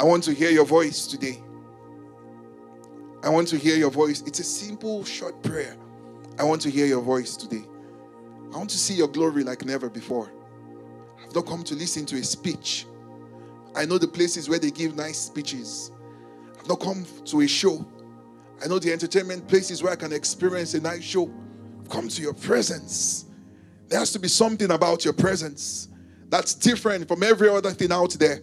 I want to hear your voice today. I want to hear your voice. It's a simple, short prayer. I want to hear your voice today. I want to see your glory like never before. I've not come to listen to a speech. I know the places where they give nice speeches. I've not come to a show. I know the entertainment places where I can experience a nice show. I've come to your presence. There has to be something about your presence that's different from every other thing out there.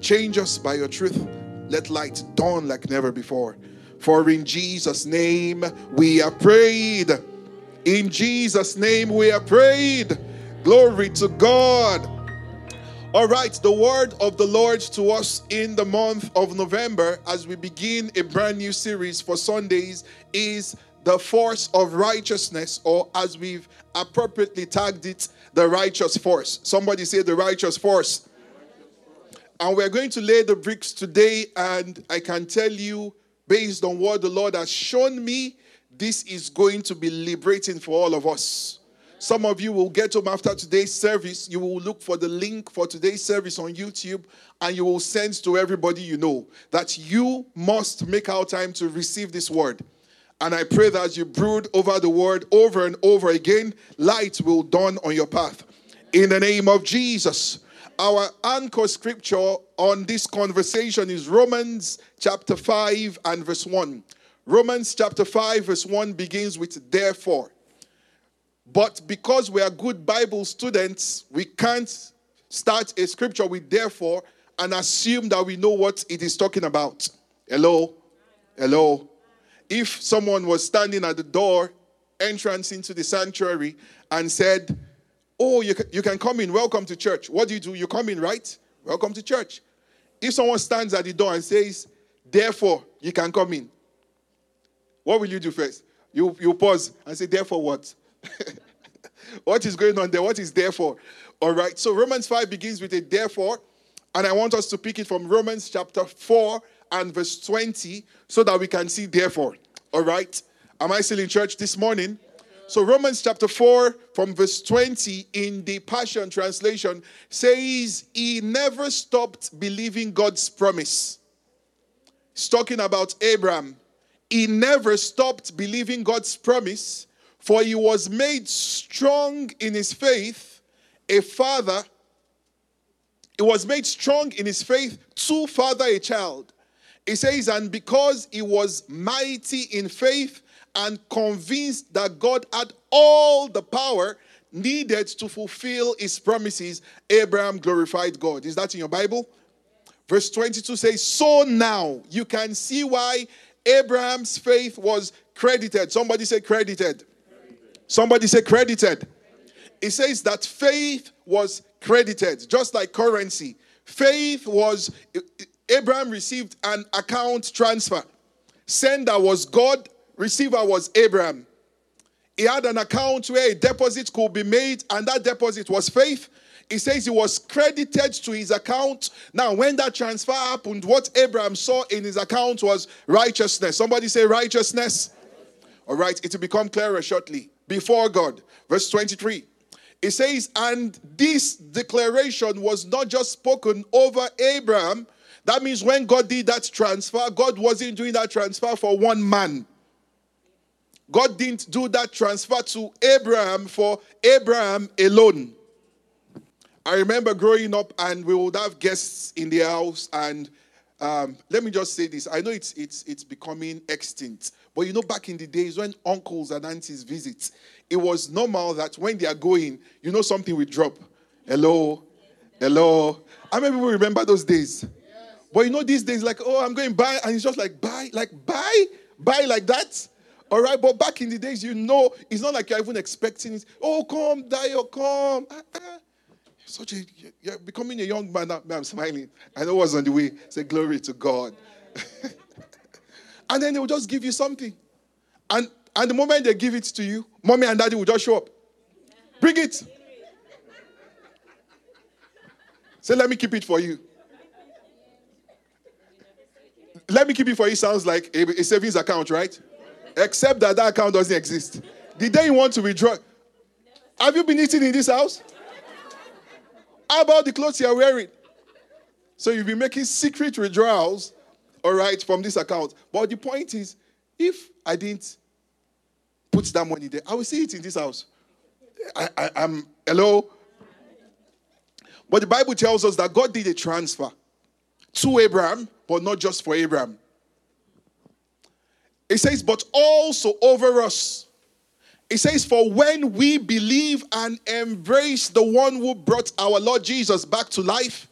Change us by your truth. Let light dawn like never before. For in Jesus' name we are prayed. In Jesus' name we are prayed. Glory to God. All right, the word of the Lord to us in the month of November as we begin a brand new series for Sundays is the force of righteousness, or as we've appropriately tagged it, the righteous force. Somebody say the righteous force. And we're going to lay the bricks today, and I can tell you based on what the Lord has shown me, this is going to be liberating for all of us. Some of you will get home after today's service. You will look for the link for today's service on YouTube and you will send to everybody you know that you must make our time to receive this word. And I pray that as you brood over the word over and over again, light will dawn on your path. In the name of Jesus. Our anchor scripture on this conversation is Romans chapter 5 and verse 1. Romans chapter 5, verse 1 begins with therefore. But because we are good Bible students, we can't start a scripture with therefore and assume that we know what it is talking about. Hello? Hello? If someone was standing at the door, entrance into the sanctuary, and said, Oh, you can, you can come in. Welcome to church. What do you do? You come in, right? Welcome to church. If someone stands at the door and says, Therefore, you can come in, what will you do first? You, you pause and say, Therefore, what? what is going on there? What is therefore? All right. So Romans 5 begins with a therefore. And I want us to pick it from Romans chapter 4 and verse 20 so that we can see therefore. All right. Am I still in church this morning? So, Romans chapter 4, from verse 20 in the Passion Translation, says, He never stopped believing God's promise. He's talking about Abraham. He never stopped believing God's promise, for he was made strong in his faith, a father. He was made strong in his faith to father a child. He says, and because he was mighty in faith, and convinced that God had all the power needed to fulfill his promises, Abraham glorified God. Is that in your Bible? Verse 22 says, So now you can see why Abraham's faith was credited. Somebody say credited. Somebody say credited. It says that faith was credited, just like currency. Faith was, Abraham received an account transfer. Sender was God, receiver was Abraham. He had an account where a deposit could be made, and that deposit was faith. He says he was credited to his account. Now, when that transfer happened, what Abraham saw in his account was righteousness. Somebody say righteousness. All right, it will become clearer shortly. Before God. Verse 23. It says, and this declaration was not just spoken over Abraham. That means when God did that transfer, God wasn't doing that transfer for one man. God didn't do that transfer to Abraham for Abraham alone. I remember growing up and we would have guests in the house and um, let me just say this. I know it's it's it's becoming extinct, but you know, back in the days when uncles and aunties visit, it was normal that when they are going, you know, something will drop. Hello, hello. How many people remember those days? Yes. But you know, these days, like, oh, I'm going buy, and it's just like buy, like buy, buy like that. All right, but back in the days, you know, it's not like you're even expecting it. Oh, come, die or come. Uh-uh. Such a, you're becoming a young man. I'm smiling. I know what's on the way. Say glory to God. and then they will just give you something. And, and the moment they give it to you, mommy and daddy will just show up. Bring it. Say, let me keep it for you. Let me keep it for you sounds like a, a savings account, right? Except that that account doesn't exist. The day you want to withdraw, have you been eating in this house? How about the clothes you're wearing? So you'll be making secret withdrawals, all right, from this account. But the point is, if I didn't put that money there, I will see it in this house. I, I, I'm, hello? But the Bible tells us that God did a transfer to Abraham, but not just for Abraham. It says, but also over us. It says, for when we believe and embrace the one who brought our Lord Jesus back to life,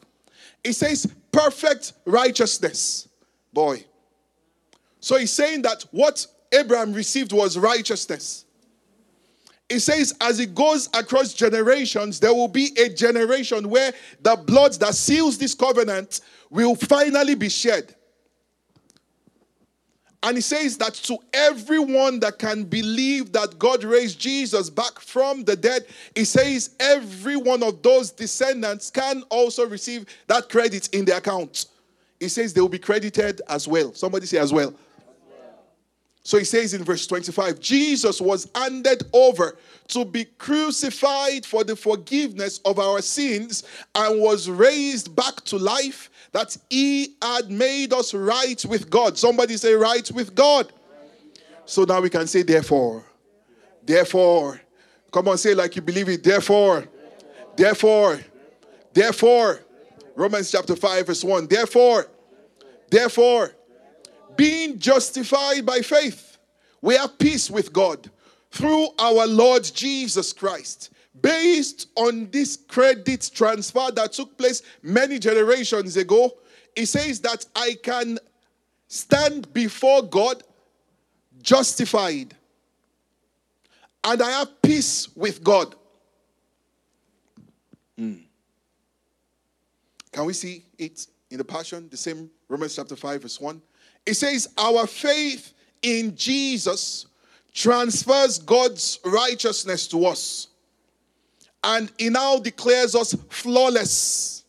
it says, perfect righteousness. Boy. So he's saying that what Abraham received was righteousness. It says, as it goes across generations, there will be a generation where the blood that seals this covenant will finally be shed. And he says that to everyone that can believe that God raised Jesus back from the dead, he says every one of those descendants can also receive that credit in their account. He says they will be credited as well. Somebody say as well. So he says in verse 25 Jesus was handed over to be crucified for the forgiveness of our sins and was raised back to life that he had made us right with God. Somebody say, right with God. So now we can say, therefore. Therefore. Come on, say like you believe it. Therefore. Therefore. Therefore. Romans chapter 5, verse 1. Therefore. Therefore being justified by faith, we have peace with God through our Lord Jesus Christ. Based on this credit transfer that took place many generations ago, it says that I can stand before God justified and I have peace with God. Mm. Can we see it in the Passion, the same Romans chapter 5, verse 1? It says, Our faith in Jesus transfers God's righteousness to us. And he now declares us flawless.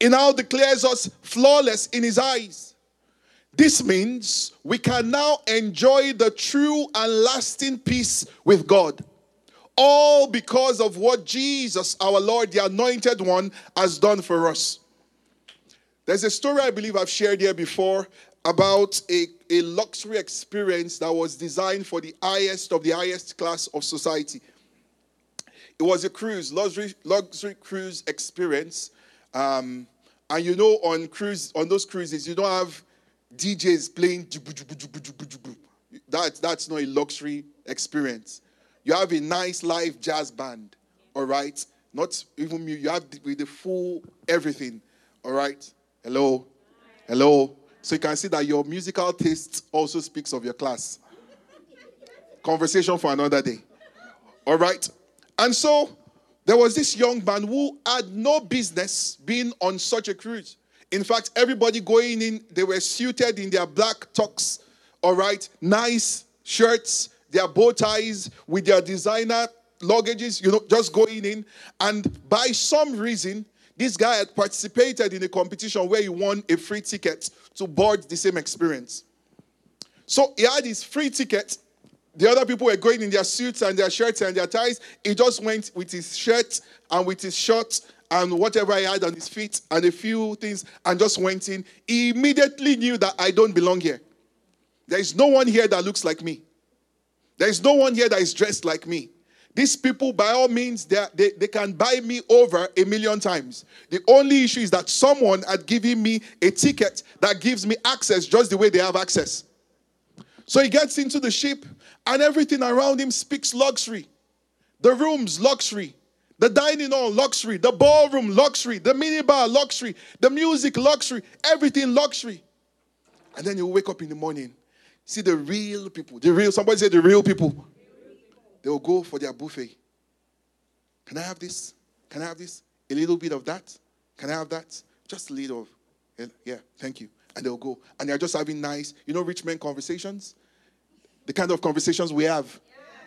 He now declares us flawless in his eyes. This means we can now enjoy the true and lasting peace with God. All because of what Jesus, our Lord, the Anointed One, has done for us. There's a story I believe I've shared here before about a, a luxury experience that was designed for the highest of the highest class of society. It was a cruise, luxury, luxury cruise experience. Um, and you know, on cruise, on those cruises, you don't have DJs playing. That, that's not a luxury experience. You have a nice live jazz band, all right? Not even you, you have with the full everything, all right? Hello? Hello? So you can see that your musical taste also speaks of your class. Conversation for another day. All right? And so there was this young man who had no business being on such a cruise. In fact, everybody going in, they were suited in their black tux, all right? Nice shirts, their bow ties with their designer luggages, you know, just going in. And by some reason, this guy had participated in a competition where he won a free ticket to board the same experience. So he had his free ticket. The other people were going in their suits and their shirts and their ties. He just went with his shirt and with his shorts and whatever he had on his feet and a few things and just went in. He immediately knew that I don't belong here. There is no one here that looks like me. There is no one here that is dressed like me. These people, by all means, they, they, they can buy me over a million times. The only issue is that someone had given me a ticket that gives me access just the way they have access. So he gets into the ship, and everything around him speaks luxury. The rooms, luxury. The dining hall, luxury. The ballroom, luxury. The minibar, luxury. The music, luxury. Everything, luxury. And then you wake up in the morning, see the real people. The real, somebody say the real people they will go for their buffet. Can I have this? Can I have this? A little bit of that? Can I have that? Just a little. Eh, yeah, thank you. And they'll go. And they're just having nice, you know, rich men conversations? The kind of conversations we have.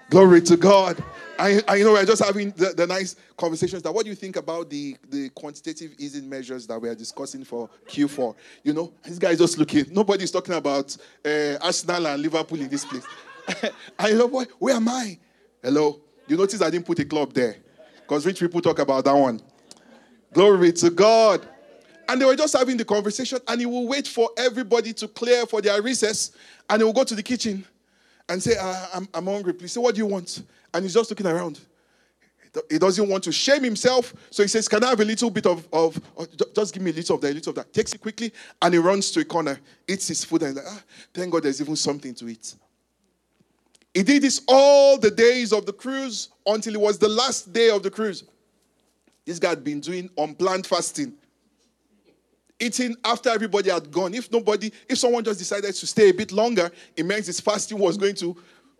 Glory to God. I, I you know we're just having the, the, nice conversations. That what do you think about the, the quantitative easing measures that we are discussing for Q4? You know, this guy is just looking. Nobody's talking about uh, Arsenal and Liverpool in this place. I know, boy, where am I? Hello? You notice I didn't put a club there because rich people talk about that one. Glory to God. And they were just having the conversation, and he will wait for everybody to clear for their recess, and he will go to the kitchen and say, I'm, I'm hungry, please. Say, what do you want? And he's just looking around. He doesn't want to shame himself, so he says, Can I have a little bit of, of, just give me a little of that, a little of that. Takes it quickly, and he runs to a corner, eats his food, and like, ah, thank God there's even something to eat. He did this all the days of the cruise until it was the last day of the cruise. This guy had been doing unplanned fasting eating after everybody had gone. If nobody, if someone just decided to stay a bit longer, it meant his fasting was going to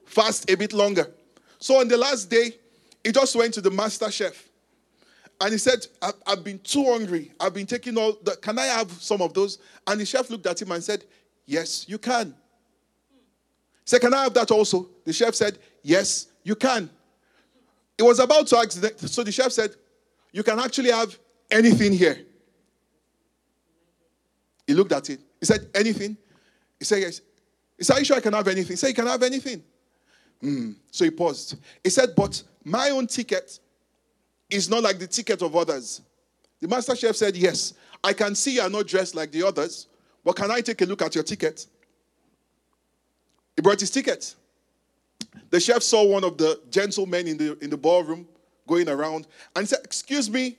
fast a bit longer. So on the last day, he just went to the master chef. And he said, I've, been too hungry. I've been taking all the, can I have some of those? And the chef looked at him and said, Yes, you can. He said, Can I have that also? The chef said, Yes, you can. It was about to accident. So the chef said, You can actually have anything here. He looked at it. He said, Anything? He said, Yes. He said, Are you sure I can have anything? He said, You can have anything. Mm. So he paused. He said, But my own ticket is not like the ticket of others. The master chef said, Yes, I can see you are not dressed like the others, but can I take a look at your ticket? He brought his ticket. The chef saw one of the gentlemen in the, in the ballroom going around and said, Excuse me,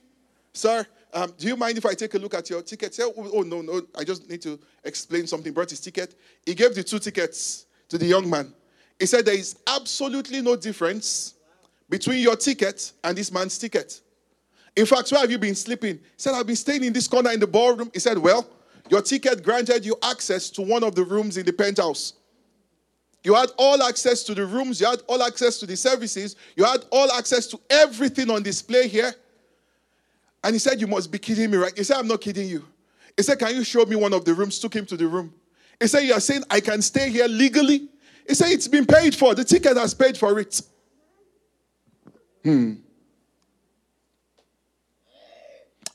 sir, um, do you mind if I take a look at your ticket? Say, oh, oh, no, no, I just need to explain something. Brought his ticket. He gave the two tickets to the young man. He said, There is absolutely no difference between your ticket and this man's ticket. In fact, where have you been sleeping? He said, I've been staying in this corner in the ballroom. He said, Well, your ticket granted you access to one of the rooms in the penthouse. You had all access to the rooms, you had all access to the services, you had all access to everything on display here. And he said, You must be kidding me, right? He said, I'm not kidding you. He said, Can you show me one of the rooms? Took him to the room. He said, You are saying I can stay here legally? He said, It's been paid for. The ticket has paid for it. Hmm.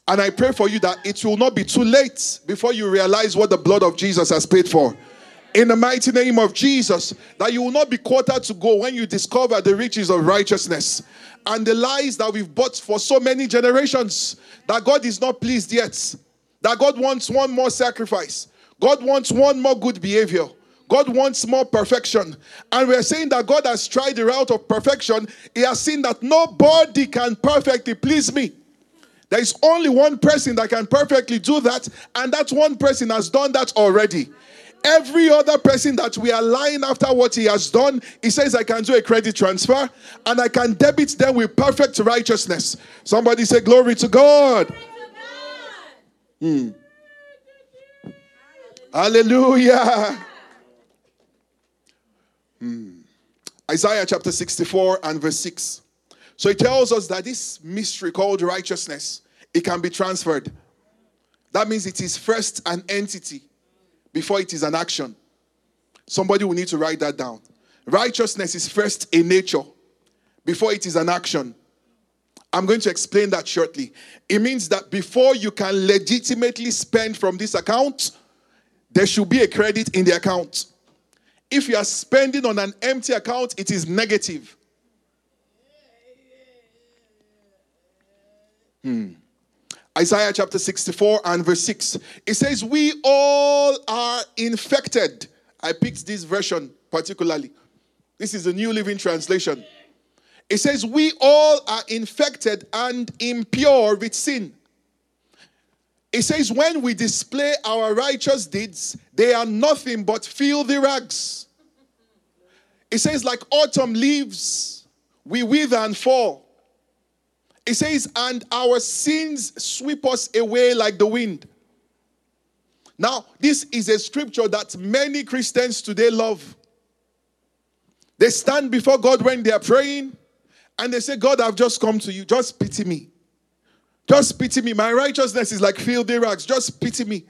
And I pray for you that it will not be too late before you realize what the blood of Jesus has paid for. In the mighty name of Jesus, that you will not be quartered to go when you discover the riches of righteousness and the lies that we've bought for so many generations that God is not pleased yet. That God wants one more sacrifice. God wants one more good behavior. God wants more perfection. And we're saying that God has tried the route of perfection. He has seen that nobody can perfectly please me. There is only one person that can perfectly do that, and that one person has done that already. Every other person that we are lying after what he has done, he says, I can do a credit transfer and I can debit them with perfect righteousness. Somebody say, Glory to God. Hmm. Hallelujah. Hmm. Isaiah chapter 64 and verse 6. So it tells us that this mystery called righteousness, it can be transferred. That means it is first an entity before it is an action. Somebody will need to write that down. Righteousness is first a nature before it is an action. I'm going to explain that shortly. It means that before you can legitimately spend from this account, there should be a credit in the account. If you are spending on an empty account, it is negative. Hmm. Isaiah chapter 64 and verse 6. It says, We all are infected. I picked this version particularly. This is the New Living Translation. It says, We all are infected and impure with sin. It says, When we display our righteous deeds, they are nothing but filthy rags. It says, Like autumn leaves, we wither and fall. It says, and our sins sweep us away like the wind. Now, this is a scripture that many Christians today love. They stand before God when they are praying and they say, God, I've just come to you. Just pity me. Just pity me. My righteousness is like filthy rags. Just pity me.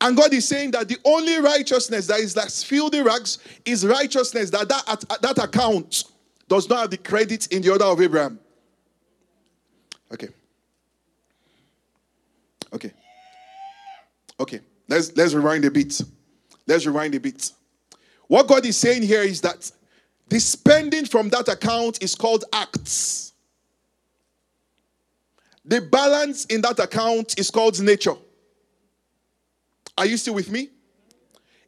And God is saying that the only righteousness that is like filthy rags is righteousness that that, that account does not have the credit in the order of Abraham. Okay. Okay. Okay. Let's let's rewind a bit. Let's rewind a bit. What God is saying here is that the spending from that account is called acts. The balance in that account is called nature. Are you still with me?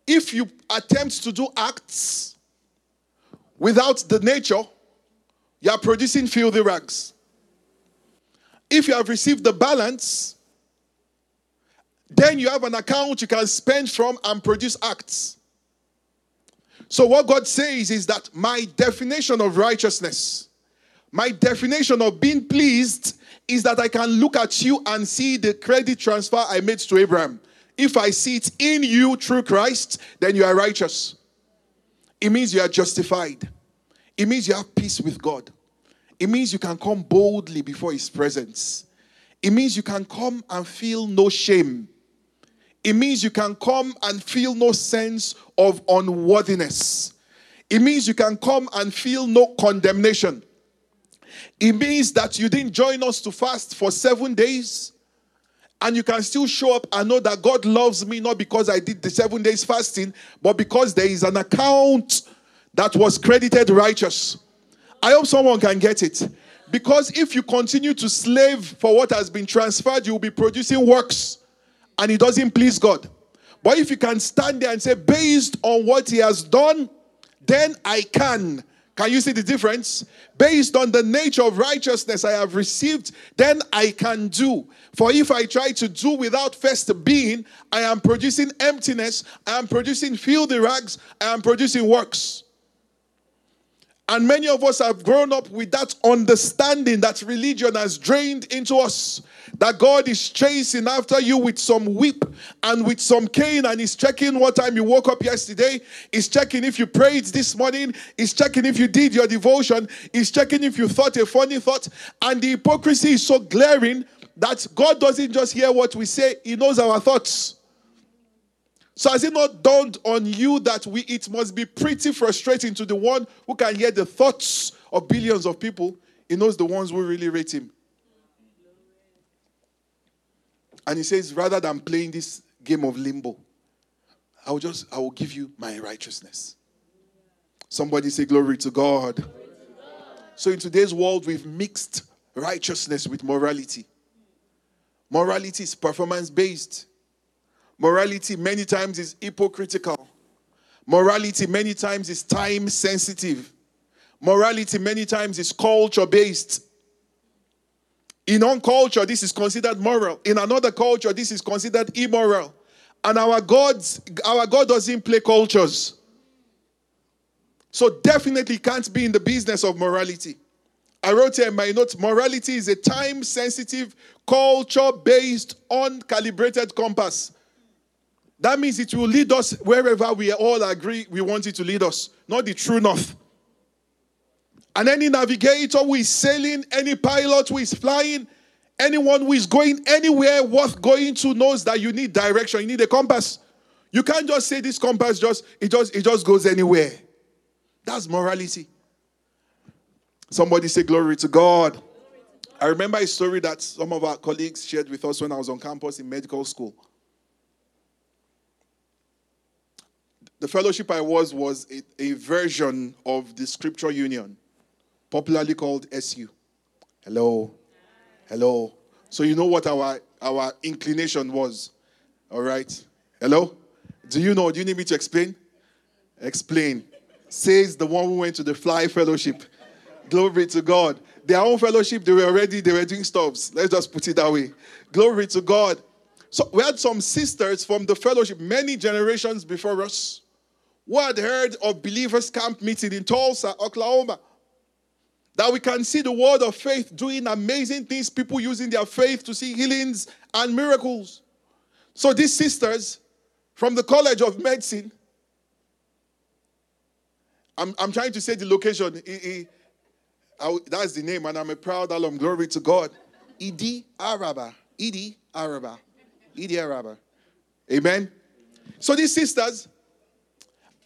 If you attempt to do acts without the nature, you are producing filthy rags. If you have received the balance, then you have an account you can spend from and produce acts. So, what God says is that my definition of righteousness, my definition of being pleased, is that I can look at you and see the credit transfer I made to Abraham. If I see it in you through Christ, then you are righteous. It means you are justified. It means you have peace with God. It means you can come boldly before His presence. It means you can come and feel no shame. It means you can come and feel no sense of unworthiness. It means you can come and feel no condemnation. It means that you didn't join us to fast for seven days and you can still show up and know that God loves me not because I did the seven days fasting, but because there is an account that was credited righteous. I hope someone can get it. Because if you continue to slave for what has been transferred, you will be producing works and it doesn't please God. But if you can stand there and say, based on what He has done, then I can. Can you see the difference? Based on the nature of righteousness I have received, then I can do. For if I try to do without first being, I am producing emptiness, I am producing filthy rags, I am producing works. And many of us have grown up with that understanding that religion has drained into us. That God is chasing after you with some whip and with some cane, and He's checking what time you woke up yesterday. He's checking if you prayed this morning. He's checking if you did your devotion. He's checking if you thought a funny thought. And the hypocrisy is so glaring that God doesn't just hear what we say, He knows our thoughts. So has it not dawned on you that we it must be pretty frustrating to the one who can hear the thoughts of billions of people? He knows the ones who really rate him. And he says, rather than playing this game of limbo, I will just I will give you my righteousness. Somebody say glory to God. So in today's world, we've mixed righteousness with morality. Morality is performance based. Morality many times is hypocritical. Morality many times is time sensitive. Morality many times is culture based. In one culture, this is considered moral. In another culture, this is considered immoral. And our God's our God doesn't play cultures. So definitely can't be in the business of morality. I wrote here in my notes morality is a time sensitive, culture based, uncalibrated compass that means it will lead us wherever we all agree we want it to lead us, not the true north. And any navigator who is sailing, any pilot who is flying, anyone who is going anywhere worth going to knows that you need direction, you need a compass. You can't just say this compass just it just it just goes anywhere. That's morality. Somebody say glory to God. I remember a story that some of our colleagues shared with us when I was on campus in medical school. The fellowship I was was a, a, version of the Scripture Union, popularly called SU. Hello, hello. So you know what our our inclination was, all right? Hello. Do you know? Do you need me to explain? Explain. Says the one who went to the Fly Fellowship. Glory to God. Their own fellowship, they were already they were doing stuffs. Let's just put it that way. Glory to God. So we had some sisters from the fellowship many generations before us who had heard of believers' camp meeting in Tulsa, Oklahoma. That we can see the word of faith doing amazing things, people using their faith to see healings and miracles. So these sisters from the College of Medicine, I'm, I'm trying to say the location. that's the name, and I'm a proud alum. Glory to God. Idi Araba. Idi Araba. Idi Araba. Amen. So these sisters,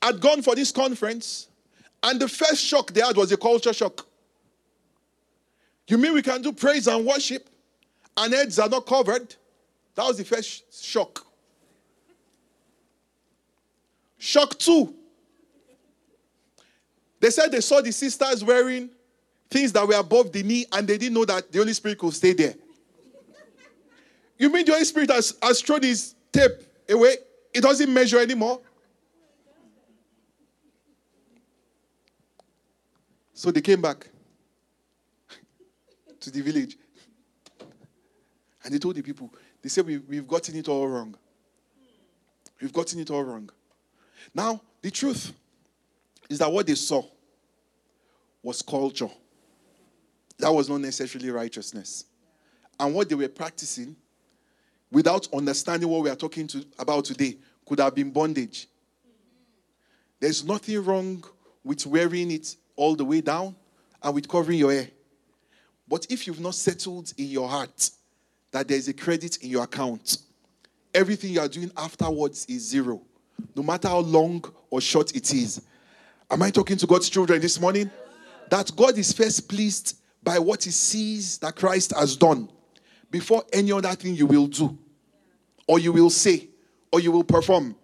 had gone for this conference, and the first shock they had was a culture shock. You mean we can do praise and worship, and heads are not covered? That was the first shock. Shock two. They said they saw the sisters wearing things that were above the knee, and they didn't know that the Holy Spirit could stay there. You mean the Holy Spirit has, has thrown his tape away? It doesn't measure anymore. So they came back to the village. And they told the people, they said, we, We've gotten it all wrong. We've gotten it all wrong. Now, the truth is that what they saw was culture. That was not necessarily righteousness. And what they were practicing, without understanding what we are talking to, about today, could have been bondage. There's nothing wrong with wearing it all the way down and with covering your hair. But if you've not settled in your heart that there's a credit in your account, everything you are doing afterwards is zero, no matter how long or short it is. Am I talking to God's children this morning? That God is first pleased by what he sees that Christ has done before any other thing you will do, or you will say, or you will perform.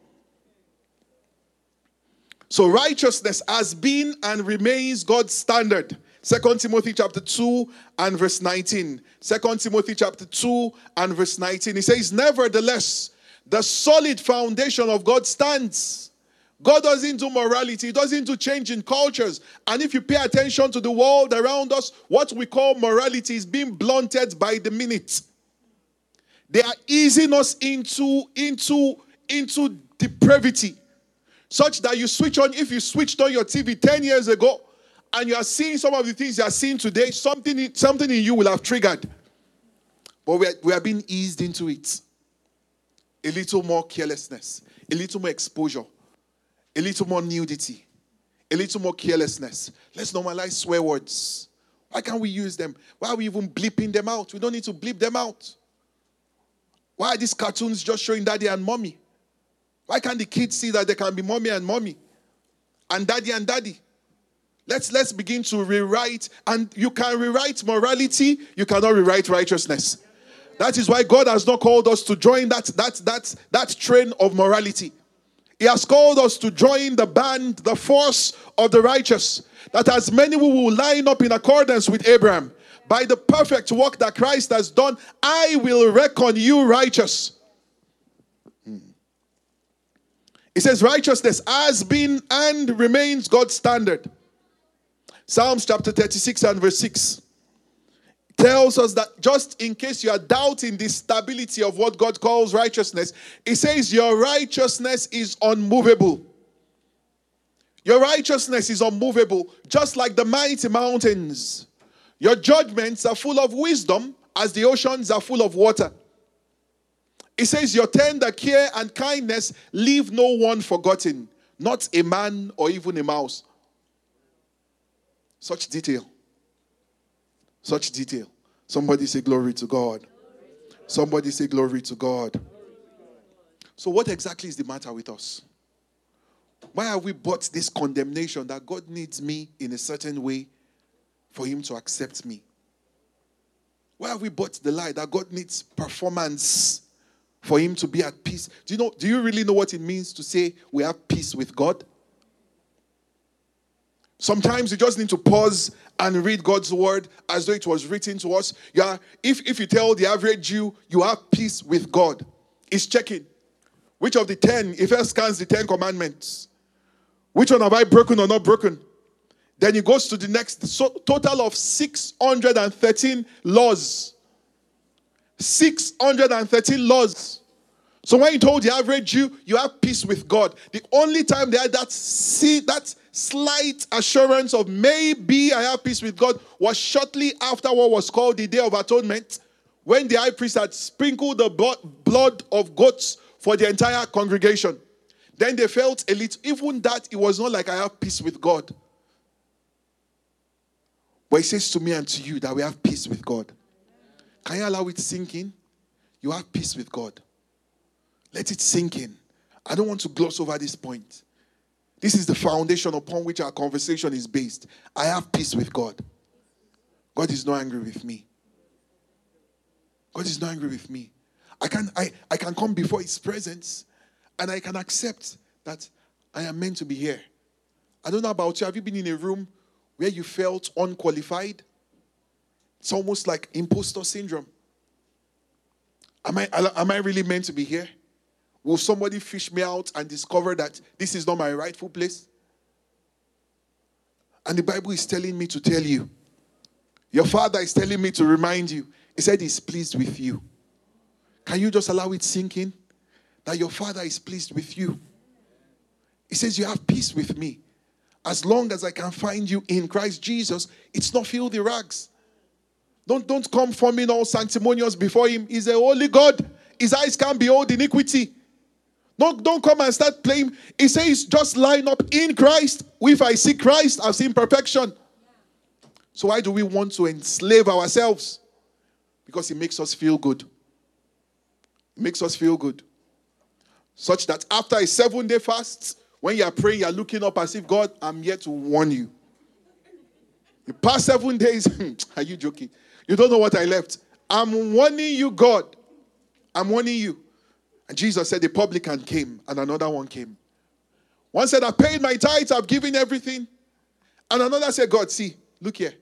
So righteousness has been and remains God's standard. Second Timothy chapter 2 and verse 19. Second Timothy chapter 2 and verse 19. He says, Nevertheless, the solid foundation of God stands. God doesn't do morality, He doesn't do change in cultures. And if you pay attention to the world around us, what we call morality is being blunted by the minute. They are easing us into, into, into depravity such that you switch on, if you switched on your TV 10 years ago and you are seeing some of the things you are seeing today, something, something in you will have triggered. But we are, we are being eased into it. A little more carelessness, a little more exposure, a little more nudity, a little more carelessness. Let's normalize swear words. Why can't we use them? Why are we even bleeping them out? We don't need to bleep them out. Why are these cartoons just showing daddy and mommy? Why can't the kids see that they can be mommy and mommy and daddy and daddy? Let's let's begin to rewrite and you can rewrite morality, you cannot rewrite righteousness. That is why God has not called us to join that that that that train of morality. He has called us to join the band, the force of the righteous. That as many who will line up in accordance with Abraham, by the perfect work that Christ has done, I will reckon you righteous. It says, righteousness has been and remains God's standard. Psalms chapter 36 and verse 6 tells us that just in case you are doubting the stability of what God calls righteousness, it says, Your righteousness is unmovable. Your righteousness is unmovable, just like the mighty mountains. Your judgments are full of wisdom, as the oceans are full of water. It says, Your tender care and kindness leave no one forgotten, not a man or even a mouse. Such detail. Such detail. Somebody say, Glory to God. Somebody say, Glory to God. So, what exactly is the matter with us? Why have we bought this condemnation that God needs me in a certain way for Him to accept me? Why have we bought the lie that God needs performance for him to be at peace. Do you know, do you really know what it means to say we have peace with God? Sometimes you just need to pause and read God's word as though it was written to us. Yeah, if, if you tell the average Jew you have peace with God, he's checking. Which of the ten, if he scans the ten commandments, which one have I broken or not broken? Then he goes to the next so, total of 613 laws 613 laws. So when you told the average Jew you have peace with God, the only time they had that see that slight assurance of maybe I have peace with God was shortly after what was called the Day of Atonement, when the high priest had sprinkled the blood of goats for the entire congregation. Then they felt a little, even that it was not like I have peace with God. But he says to me and to you that we have peace with God. Can you allow it sink in? You have peace with God. Let it sink in. I don't want to gloss over this point. This is the foundation upon which our conversation is based. I have peace with God. God is not angry with me. God is not angry with me. I can, I, I can come before His presence and I can accept that I am meant to be here. I don't know about you. Have you been in a room where you felt unqualified? It's almost like imposter syndrome. Am I, am I really meant to be here? Will somebody fish me out and discover that this is not my rightful place? And the Bible is telling me to tell you. Your father is telling me to remind you. He said he's pleased with you. Can you just allow it sink in? That your father is pleased with you. He says, You have peace with me. As long as I can find you in Christ Jesus, it's not filthy rags. Don't, don't come forming all sanctimonious before him. He's a holy God. His eyes can't behold iniquity. Don't, don't come and start playing. He says, just line up in Christ. If I see Christ, I've seen perfection. So why do we want to enslave ourselves? Because it makes us feel good. It makes us feel good. Such that after a seven day fast, when you are praying, you are looking up as if God, I'm here to warn you. The past seven days, are you joking? You don't know what I left. I'm warning you, God. I'm warning you. And Jesus said, The publican came, and another one came. One said, I paid my tithes, I've given everything. And another said, God, see, look here.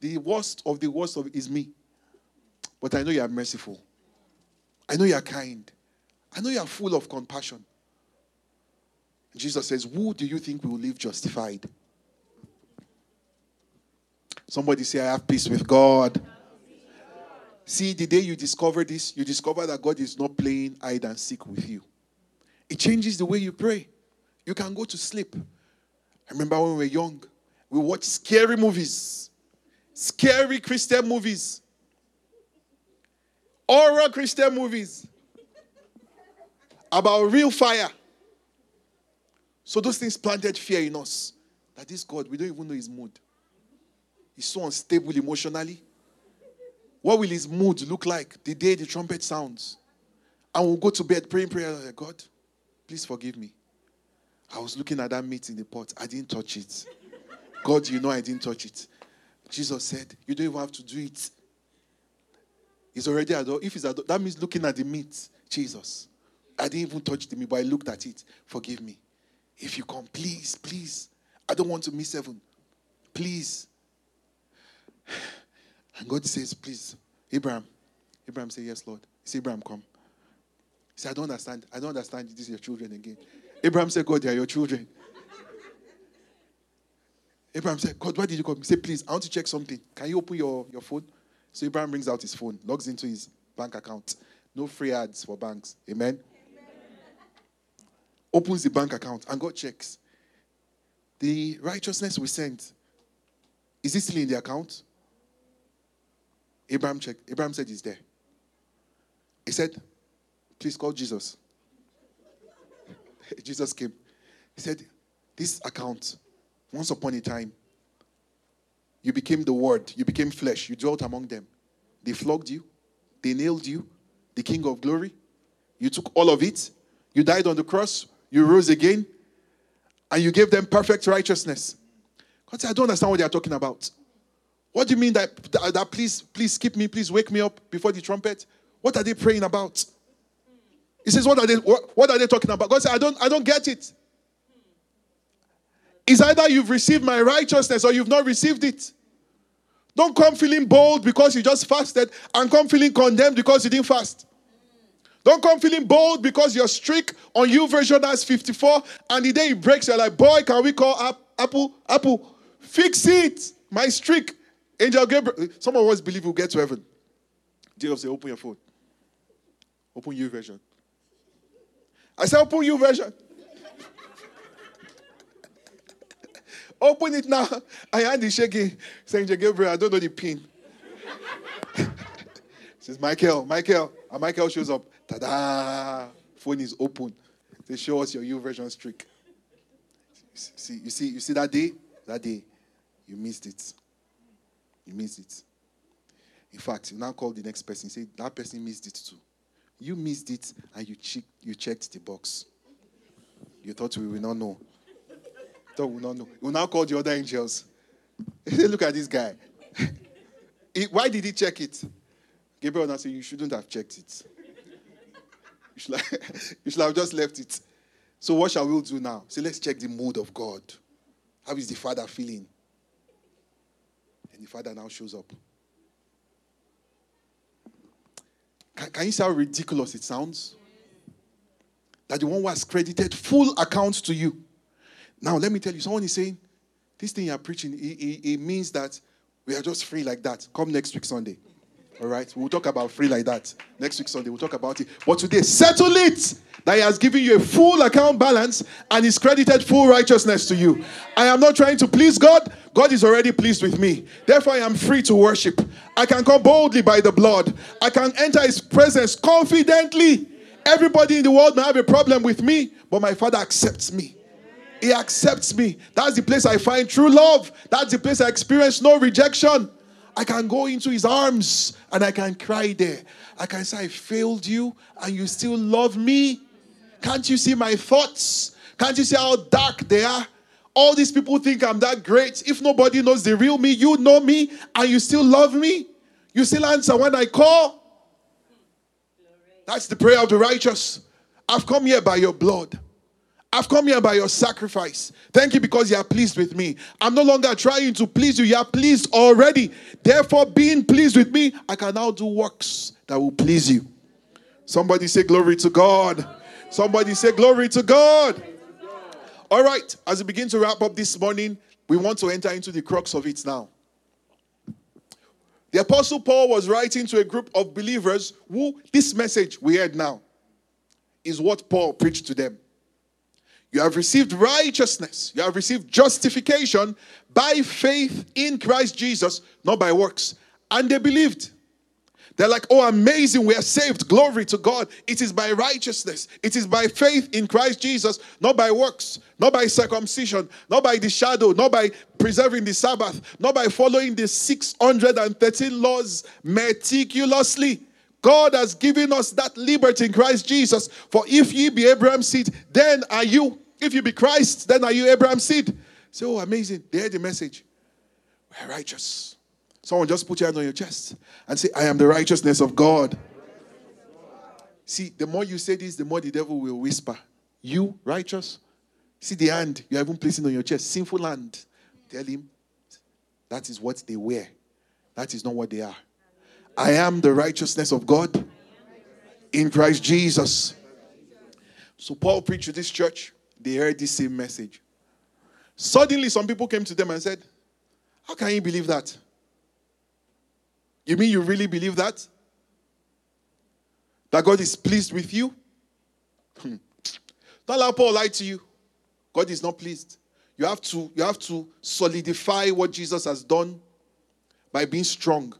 The worst of the worst of is me. But I know you are merciful. I know you are kind. I know you are full of compassion. Jesus says, Who do you think will live justified? Somebody say, I have peace with God. See, the day you discover this, you discover that God is not playing hide and seek with you. It changes the way you pray. You can go to sleep. I remember when we were young, we watched scary movies, scary Christian movies, horror Christian movies about real fire. So those things planted fear in us that this God, we don't even know his mood. He's so unstable emotionally. What will his mood look like the day the trumpet sounds? And we'll go to bed praying prayer. God, please forgive me. I was looking at that meat in the pot. I didn't touch it. God, you know I didn't touch it. Jesus said, You don't even have to do it. He's already adult. If he's adult, that means looking at the meat. Jesus, I didn't even touch the meat, but I looked at it. Forgive me. If you come, please, please. I don't want to miss heaven. Please. And God says, Please, Abraham. Abraham said, Yes, Lord. He said, Abraham, come. He said, I don't understand. I don't understand. These are your children again. Abraham said, God, they are your children. Abraham said, God, why did you come? He said, Please, I want to check something. Can you open your, your phone? So Abraham brings out his phone, logs into his bank account. No free ads for banks. Amen. Amen. Opens the bank account and God checks. The righteousness we sent, is it still in the account? Abraham checked. Abraham said he's there. He said, Please call Jesus. Jesus came. He said, This account, once upon a time, you became the word, you became flesh, you dwelt among them. They flogged you, they nailed you, the King of glory. You took all of it, you died on the cross, you rose again, and you gave them perfect righteousness. God said, I don't understand what they are talking about. What do you mean that, that, that please, please keep me, please wake me up before the trumpet? What are they praying about? He says, What are they what, what are they talking about? God said, I don't I don't get it. It's either you've received my righteousness or you've not received it. Don't come feeling bold because you just fasted and come feeling condemned because you didn't fast. Don't come feeling bold because your streak on YouVersion has 54 and the day it breaks, you're like, boy, can we call Apple? Apple, fix it. My streak. Angel Gabriel, some of us believe we'll get to heaven. Jacob said, Open your phone. Open YouVersion. I said, Open YouVersion. Open it now. I hand is shaking. Saying, Angel Gabriel, I don't know the pin. says, Michael, Michael. And Michael shows up. Ta da! Phone is open. They show us your YouVersion streak. See, you see, you see that day? That day, you missed it. You missed it. In fact, you now call the next person. Say that person missed it too. You missed it and you check, you checked the box. You thought we will not know. Thought we will not know. You now call the other angels. Look at this guy. why did he check it? Gabriel now say you shouldn't have checked it. You should, have, you should have just left it. So what shall we do now? Say let's check the mood of God. How is the Father feeling? The father now shows up. Can, can you see how ridiculous it sounds? that the one who has credited full accounts to you. Now, let me tell you, someone is saying, this thing you're preaching, it, it, it means that we are just free like that. Come next week, Sunday. All right, we'll talk about free like that next week Sunday. We'll talk about it. But today, settle it that He has given you a full account balance and is credited full righteousness to you. I am not trying to please God. God is already pleased with me. Therefore, I am free to worship. I can come boldly by the blood. I can enter His presence confidently. Everybody in the world may have a problem with me, but my Father accepts me. He accepts me. That's the place I find true love. That's the place I experience no rejection. I can go into his arms and I can cry there. I can say, I failed you and you still love me. Can't you see my thoughts? Can't you see how dark they are? All these people think I'm that great. If nobody knows the real me, you know me and you still love me. You still answer when I call. That's the prayer of the righteous. I've come here by your blood. I've come here by your sacrifice. Thank you because you are pleased with me. I'm no longer trying to please you. You are pleased already. Therefore, being pleased with me, I can now do works that will please you. Somebody say, Glory to God. Somebody say, Glory to God. All right, as we begin to wrap up this morning, we want to enter into the crux of it now. The Apostle Paul was writing to a group of believers who this message we heard now is what Paul preached to them. You have received righteousness. You have received justification by faith in Christ Jesus, not by works. And they believed. They're like, oh, amazing, we are saved. Glory to God. It is by righteousness. It is by faith in Christ Jesus, not by works, not by circumcision, not by the shadow, not by preserving the Sabbath, not by following the 613 laws meticulously. God has given us that liberty in Christ Jesus. For if ye be Abraham's seed, then are you. If you be Christ, then are you Abraham's seed? Say, oh, amazing. They heard the message. We're righteous. Someone just put your hand on your chest and say, I am the righteousness of God. See, the more you say this, the more the devil will whisper, You righteous? See the hand you are even placing on your chest, sinful hand. Tell him that is what they wear. That is not what they are. I am the righteousness of God in Christ Jesus. So Paul preached to this church they heard the same message. Suddenly, some people came to them and said, How can you believe that? You mean you really believe that? That God is pleased with you? Hmm. Don't allow Paul lie to you. God is not pleased. You have to, you have to solidify what Jesus has done by being strong.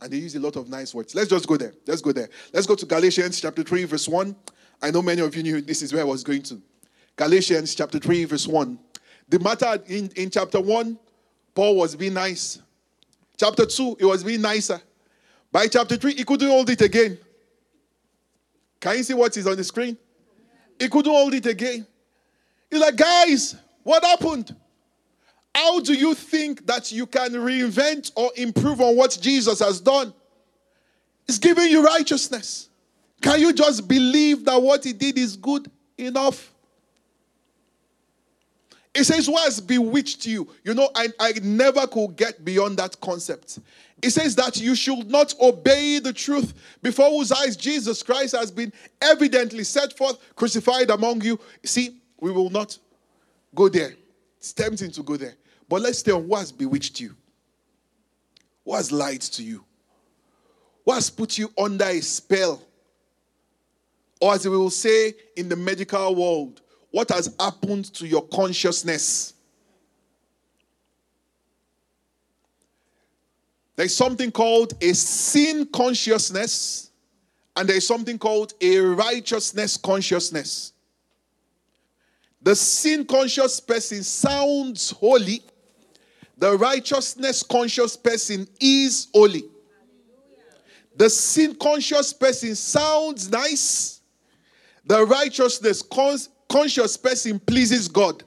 And they use a lot of nice words. Let's just go there. Let's go there. Let's go to Galatians chapter 3, verse 1. I know many of you knew this is where I was going to. Galatians chapter 3, verse 1. The matter in, in chapter 1, Paul was being nice. Chapter 2, he was being nicer. By chapter 3, he couldn't hold it again. Can you see what is on the screen? He couldn't hold it again. He's like, guys, what happened? How do you think that you can reinvent or improve on what Jesus has done? He's giving you righteousness. Can you just believe that what he did is good enough? It says, Who has bewitched you? You know, I, I never could get beyond that concept. It says that you should not obey the truth before whose eyes Jesus Christ has been evidently set forth, crucified among you. See, we will not go there. It's tempting to go there. But let's stay on who has bewitched you, who has lied to you, who has put you under a spell or as we will say in the medical world, what has happened to your consciousness? There's something called a sin consciousness, and there's something called a righteousness consciousness. The sin conscious person sounds holy, the righteousness conscious person is holy. The sin conscious person sounds nice the righteousness conscious person pleases God.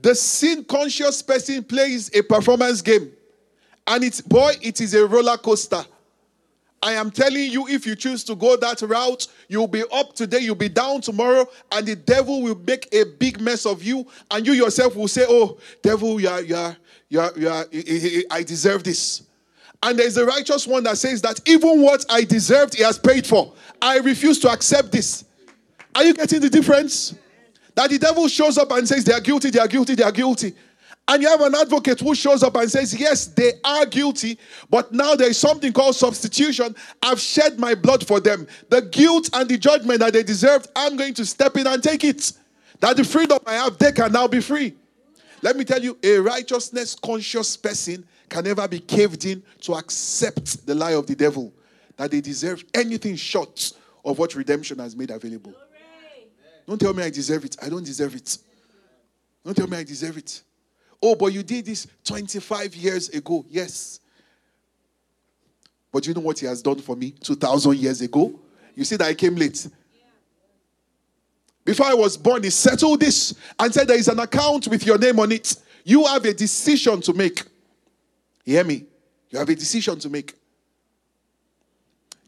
The sin conscious person plays a performance game. And it's, boy, it is a roller coaster. I am telling you, if you choose to go that route, you'll be up today, you'll be down tomorrow, and the devil will make a big mess of you. And you yourself will say, Oh, devil, you are, you are, you are, you are, I deserve this. And there's a righteous one that says that even what I deserved, he has paid for. I refuse to accept this. Are you getting the difference? That the devil shows up and says they are guilty, they are guilty, they are guilty. And you have an advocate who shows up and says, Yes, they are guilty, but now there is something called substitution. I've shed my blood for them. The guilt and the judgment that they deserved, I'm going to step in and take it. That the freedom I have, they can now be free. Let me tell you, a righteousness conscious person can never be caved in to accept the lie of the devil that they deserve anything short of what redemption has made available. Don't tell me I deserve it. I don't deserve it. Don't tell me I deserve it. Oh, but you did this 25 years ago. Yes. But you know what he has done for me 2,000 years ago? You see that I came late. Before I was born, he settled this and said there is an account with your name on it. You have a decision to make. You hear me? You have a decision to make.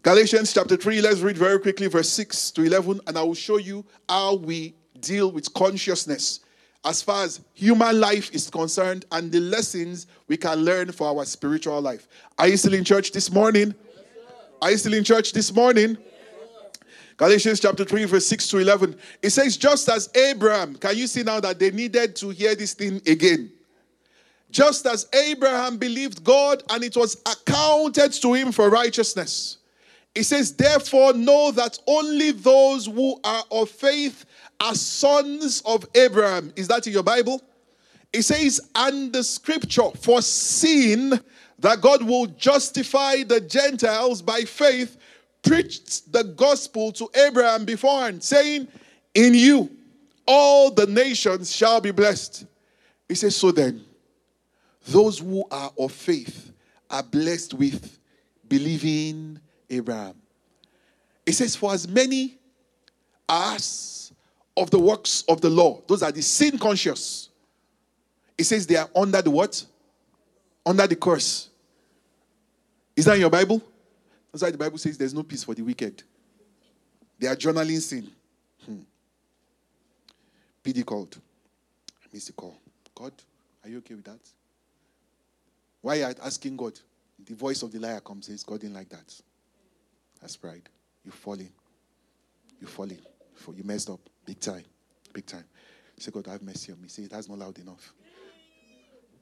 Galatians chapter 3, let's read very quickly, verse 6 to 11, and I will show you how we deal with consciousness as far as human life is concerned and the lessons we can learn for our spiritual life. Are you still in church this morning? Are you still in church this morning? Galatians chapter 3, verse 6 to 11. It says, Just as Abraham, can you see now that they needed to hear this thing again? Just as Abraham believed God and it was accounted to him for righteousness. It says, Therefore, know that only those who are of faith are sons of Abraham. Is that in your Bible? It says, And the scripture foreseeing that God will justify the Gentiles by faith preached the gospel to Abraham beforehand, saying, In you all the nations shall be blessed. He says, So then, those who are of faith are blessed with believing Abraham. It says, For as many as of the works of the law, those are the sin conscious. It says they are under the what? Under the curse. Is that in your Bible? That's why the Bible says there's no peace for the wicked. They are journaling sin. Hmm. PD called. I missed the call. God, are you okay with that? Why are you asking God? The voice of the liar comes says, God didn't like that. That's pride. You're falling. You're falling. You messed up. Big time. Big time. Say, God, have mercy on me. Say, that's not loud enough.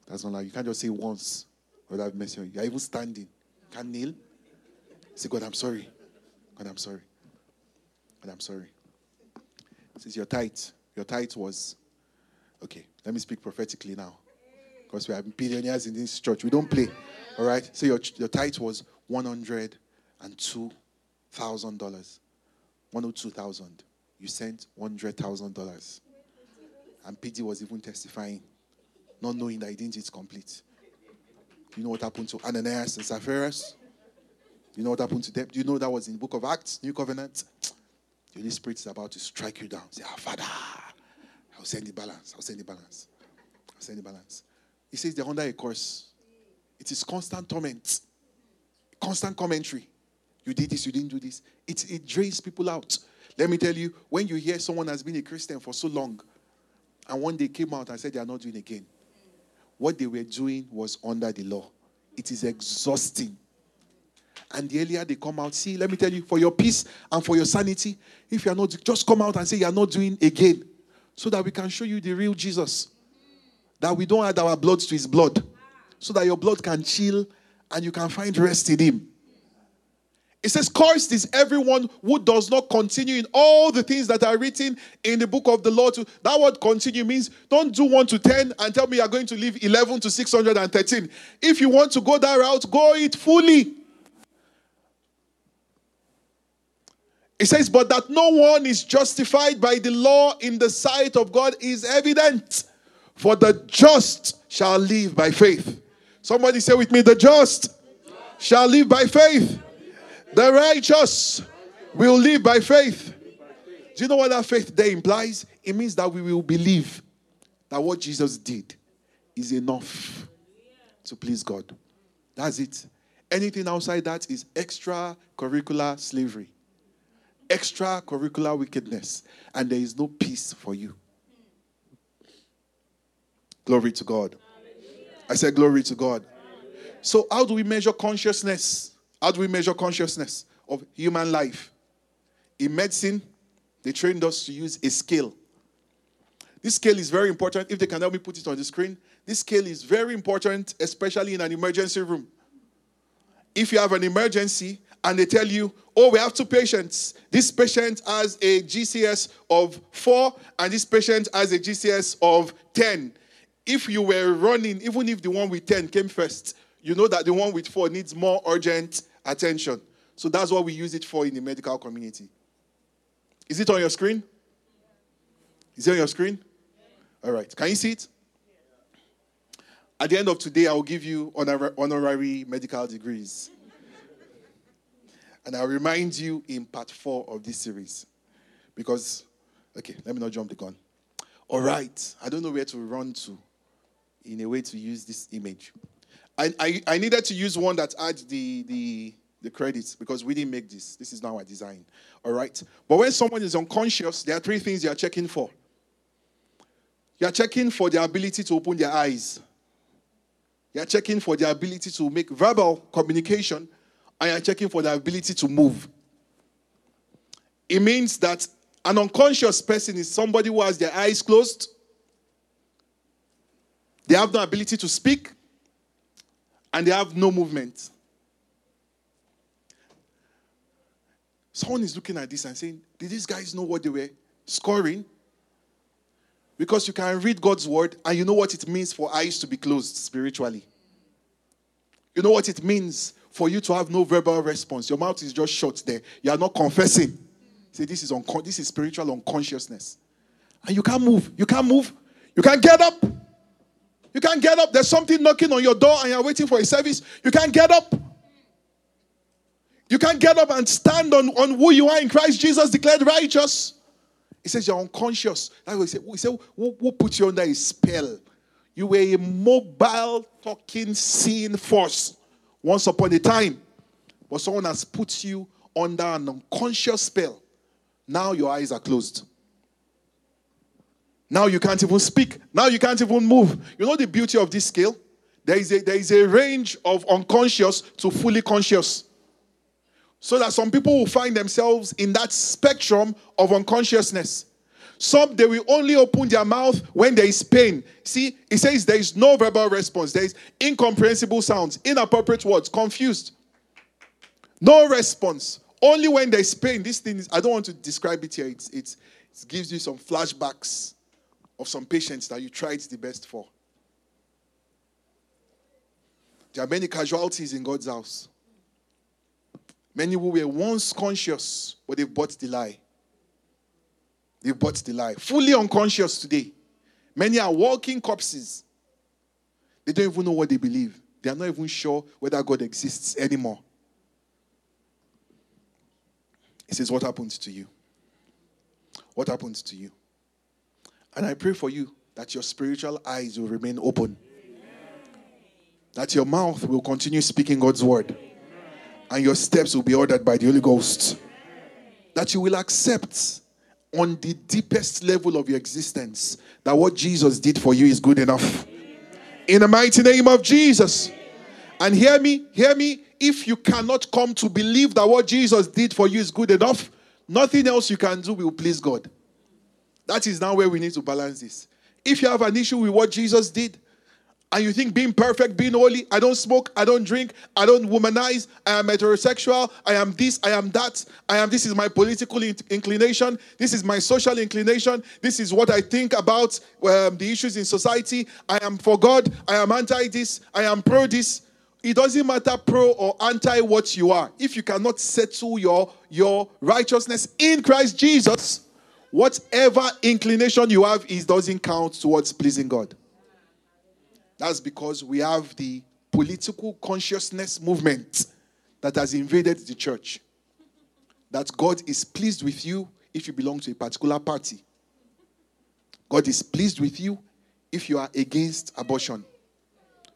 That's not loud. You can't just say once, God, have mercy on you. You're even standing. Can kneel. Say, God, I'm sorry. God, I'm sorry. God, I'm sorry. Says your tithe. Your tithe was okay. Let me speak prophetically now. Because we are billionaires in this church. We don't play. All right. So your your tithe was one hundred and two thousand dollars. One hundred two thousand. You sent hundred thousand dollars. And PD was even testifying, not knowing that he didn't complete. You know what happened to Ananias and Sapphira? You know what happened to them? Do you know that was in the book of Acts, New Covenant? The Holy Spirit is about to strike you down. Say, Our Father, I'll send the balance. I'll send the balance. I'll send the balance. He says they're under a curse. It is constant torment, constant commentary. You did this, you didn't do this. It, it drains people out. Let me tell you, when you hear someone has been a Christian for so long, and one day came out and said they are not doing again, what they were doing was under the law. It is exhausting. And the earlier they come out, see, let me tell you, for your peace and for your sanity, if you are not, just come out and say you are not doing again, so that we can show you the real Jesus. That we don't add our blood to his blood, so that your blood can chill and you can find rest in him. It says, Cursed is everyone who does not continue in all the things that are written in the book of the Lord. That word continue means don't do 1 to 10 and tell me you're going to leave 11 to 613. If you want to go that route, go it fully. It says, But that no one is justified by the law in the sight of God is evident, for the just shall live by faith. Somebody say with me, The just shall live by faith. The righteous will live by faith. Do you know what that faith there implies? It means that we will believe that what Jesus did is enough to please God. That's it. Anything outside that is extracurricular slavery extracurricular wickedness, and there is no peace for you. Glory to God. I said, Glory to God. So, how do we measure consciousness? How do we measure consciousness of human life? In medicine, they trained us to use a scale. This scale is very important. If they can help me put it on the screen, this scale is very important, especially in an emergency room. If you have an emergency and they tell you, oh, we have two patients. This patient has a GCS of four, and this patient has a GCS of 10. If you were running, even if the one with 10 came first, you know that the one with four needs more urgent attention. So that's what we use it for in the medical community. Is it on your screen? Is it on your screen? All right. Can you see it? At the end of today, I will give you honor- honorary medical degrees. and I'll remind you in part four of this series. Because, okay, let me not jump the gun. All right. I don't know where to run to in a way to use this image. I, I, needed to use one that had the, the, the credits because we didn't make this. This is now our design. All right. But when someone is unconscious, there are three things you are checking for. You are checking for the ability to open their eyes. You are checking for the ability to make verbal communication, and you are checking for the ability to move. It means that an unconscious person is somebody who has their eyes closed. They have no ability to speak, and they have no movement. Someone is looking at this and saying, Did these guys know what they were scoring? Because you can read God's word and you know what it means for eyes to be closed spiritually. You know what it means for you to have no verbal response. Your mouth is just shut there. You are not confessing. Say, this is, uncon- this is spiritual unconsciousness. And you can't move. You can't move. You can't get up. You can't get up. There's something knocking on your door and you're waiting for a service. You can't get up. You can't get up and stand on, on who you are in Christ Jesus declared righteous. He says you're unconscious. That's what he said. He said who, who put you under a spell? You were a mobile, talking, seeing force once upon a time. But someone has put you under an unconscious spell. Now your eyes are closed. Now you can't even speak. Now you can't even move. You know the beauty of this scale? There is a, there is a range of unconscious to fully conscious. So that some people will find themselves in that spectrum of unconsciousness. Some they will only open their mouth when there is pain. See, it says there is no verbal response, there is incomprehensible sounds, inappropriate words, confused. No response. Only when there is pain. This thing is, I don't want to describe it here. It's, it's, it gives you some flashbacks of some patients that you tried the best for. There are many casualties in God's house. Many who were once conscious, but they've bought the lie. They've bought the lie. Fully unconscious today. Many are walking corpses. They don't even know what they believe. They are not even sure whether God exists anymore. He says, What happened to you? What happened to you? And I pray for you that your spiritual eyes will remain open, that your mouth will continue speaking God's word, and your steps will be ordered by the Holy Ghost, that you will accept on the deepest level of your existence that what Jesus did for you is good enough. In the mighty name of Jesus. And hear me, hear me. If you cannot come to believe that what Jesus did for you is good enough, nothing else you can do will please God. That is now where we need to balance this. If you have an issue with what Jesus did, and you think being perfect, being holy, I don't smoke, I don't drink, I don't womanize, I am heterosexual, I am this, I am that, I am this is my political inclination, this is my social inclination, this is what I think about um, the issues in society, I am for God, I am anti this, I am pro this. It doesn't matter pro or anti what you are. If you cannot settle your, your righteousness in Christ Jesus, whatever inclination you have, it doesn't count towards pleasing God. That's because we have the political consciousness movement that has invaded the church. That God is pleased with you if you belong to a particular party. God is pleased with you if you are against abortion.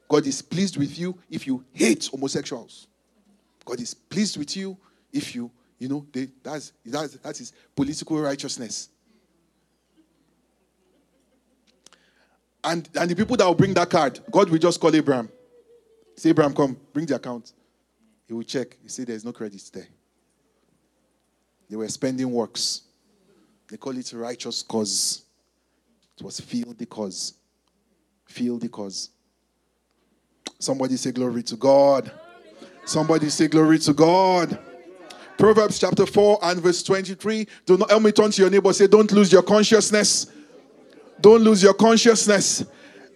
God is pleased with you if you hate homosexuals. God is pleased with you if you, you know, they, that's, that's, that is political righteousness. And, and the people that will bring that card, God will just call Abraham. Say, Abraham, come, bring the account. He will check. He say, There's no credit there. They were spending works. They call it righteous cause. It was the cause. the cause. Somebody say glory to God. Somebody say glory to God. Proverbs chapter 4 and verse 23. Do not help me turn to your neighbor. Say, don't lose your consciousness. Don't lose your consciousness.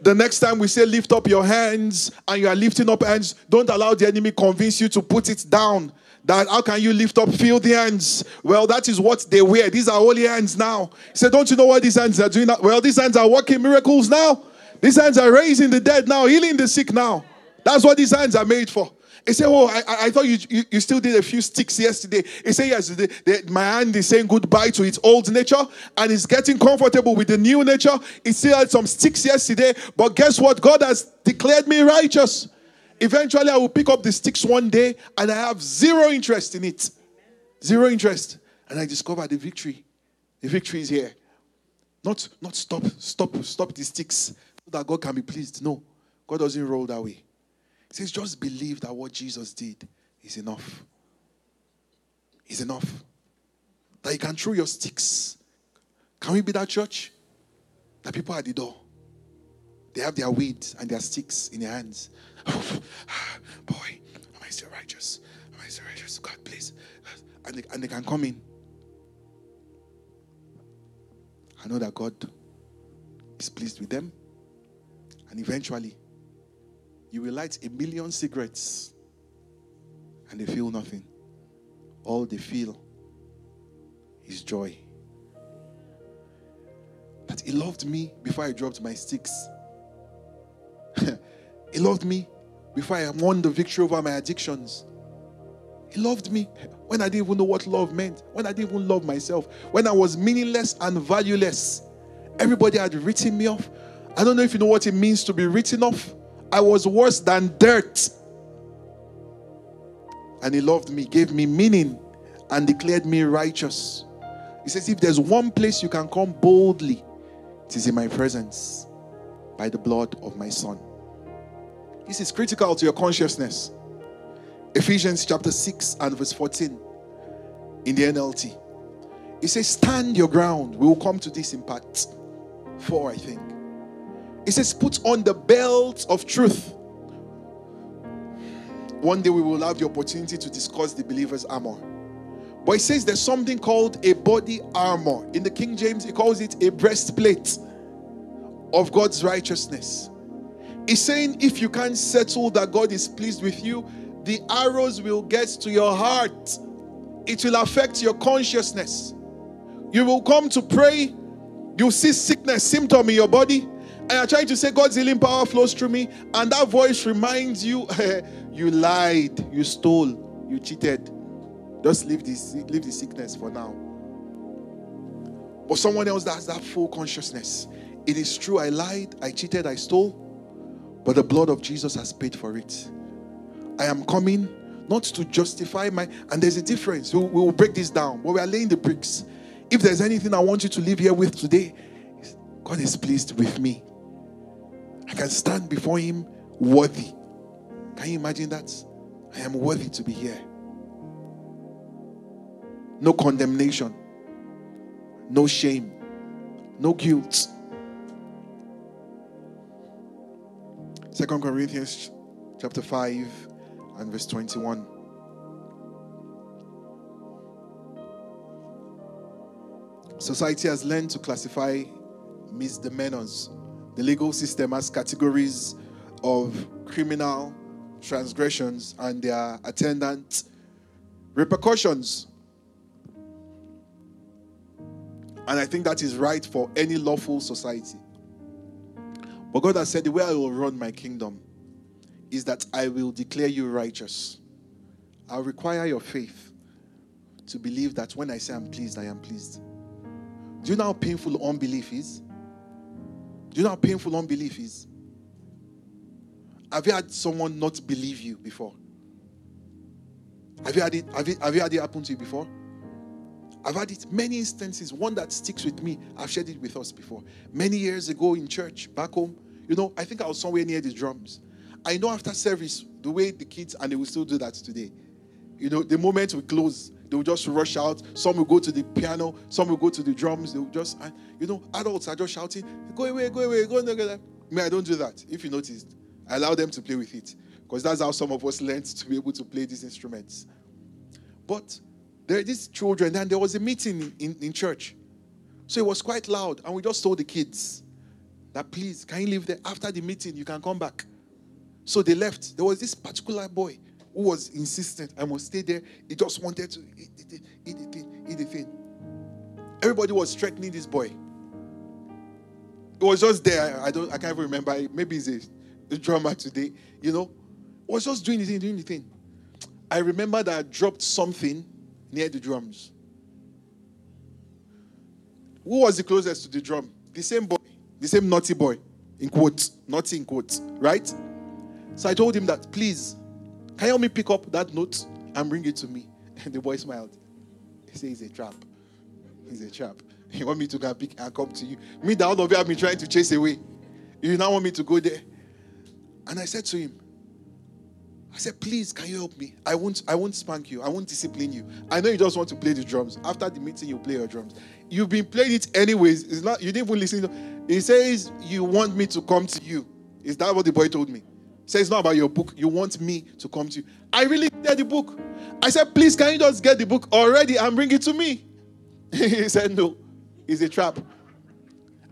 The next time we say lift up your hands and you are lifting up hands, don't allow the enemy convince you to put it down. That how can you lift up filthy hands? Well, that is what they wear. These are holy hands now. He said, Don't you know what these hands are doing? Well, these hands are working miracles now. These hands are raising the dead now, healing the sick now. That's what these hands are made for. He said, Oh, I, I thought you, you, you, still did a few sticks yesterday. He said, Yes, the, the, my hand is saying goodbye to its old nature and it's getting comfortable with the new nature. He still had some sticks yesterday, but guess what? God has declared me righteous. Eventually, I will pick up the sticks one day and I have zero interest in it. Zero interest. And I discover the victory. The victory is here. Not, not stop, stop, stop the sticks so that God can be pleased. No, God doesn't roll that way. He says, just believe that what Jesus did is enough. Is enough. That you can throw your sticks. Can we be that church? That people at the door, they have their weeds and their sticks in their hands. boy, am I still righteous? Am I still righteous? God, please. And they, and they can come in. I know that God is pleased with them. And eventually, you will light a million cigarettes and they feel nothing. All they feel is joy. That He loved me before I dropped my sticks. he loved me before I won the victory over my addictions. He loved me when I didn't even know what love meant, when I didn't even love myself, when I was meaningless and valueless. Everybody had written me off. I don't know if you know what it means to be written off. I was worse than dirt. And he loved me, gave me meaning, and declared me righteous. He says, If there's one place you can come boldly, it is in my presence by the blood of my son. This is critical to your consciousness. Ephesians chapter 6 and verse 14 in the NLT. It says, Stand your ground. We will come to this in part 4, I think. It says, Put on the belt of truth. One day we will have the opportunity to discuss the believer's armor. But it says there's something called a body armor. In the King James, he calls it a breastplate of God's righteousness. He's saying if you can't settle that God is pleased with you, the arrows will get to your heart. It will affect your consciousness. You will come to pray, you'll see sickness, symptom in your body, and you're trying to say God's healing power flows through me, and that voice reminds you, you lied, you stole, you cheated. Just leave this, leave the sickness for now. But someone else that has that full consciousness. It is true, I lied, I cheated, I stole, but the blood of Jesus has paid for it. I am coming not to justify my, and there's a difference. We will break this down, but we are laying the bricks. If there's anything I want you to leave here with today, God is pleased with me. I can stand before Him worthy. Can you imagine that? I am worthy to be here. No condemnation, no shame, no guilt. Second Corinthians chapter 5 and verse 21. Society has learned to classify misdemeanors the legal system has categories of criminal transgressions and their attendant repercussions. And I think that is right for any lawful society. But God has said, The way I will run my kingdom is that I will declare you righteous. I'll require your faith to believe that when I say I'm pleased, I am pleased. Do you know how painful unbelief is? Do you know how painful unbelief is? Have you had someone not believe you before? Have you had it, have you, have you had it happen to you before? I've had it many instances. One that sticks with me, I've shared it with us before. Many years ago in church, back home, you know, I think I was somewhere near the drums. I know after service, the way the kids, and they will still do that today. You know, the moment we close, they will just rush out. Some will go to the piano, some will go to the drums. They will just, you know, adults are just shouting, go away, go away, go away. Me, I don't do that. If you noticed, I allow them to play with it because that's how some of us learned to be able to play these instruments. But there are these children, and there was a meeting in, in, in church. So it was quite loud, and we just told the kids that please, can you leave there? After the meeting, you can come back. So they left. There was this particular boy who was insistent I must stay there. He just wanted to eat, eat, eat, the thing, eat the thing. Everybody was threatening this boy. It was just there. I don't. I can't even remember. Maybe it's a, a drama today. You know, it was just doing the thing, doing the thing. I remember that I dropped something near the drums. Who was the closest to the drum? The same boy, the same naughty boy, in quotes, naughty in quotes, right? So I told him that, please, can you help me pick up that note and bring it to me? And the boy smiled. He said, It's a trap. He's a trap. You want me to go and pick and come to you? Me, that all of you have been trying to chase away. You now want me to go there? And I said to him, I said, please, can you help me? I won't, I won't spank you. I won't discipline you. I know you just want to play the drums. After the meeting, you play your drums. You've been playing it anyways. It's not, you didn't even listen. He says, You want me to come to you. Is that what the boy told me? He says, It's not about your book. You want me to come to you. I really get the book. I said, Please, can you just get the book already and bring it to me? he said, No. It's a trap.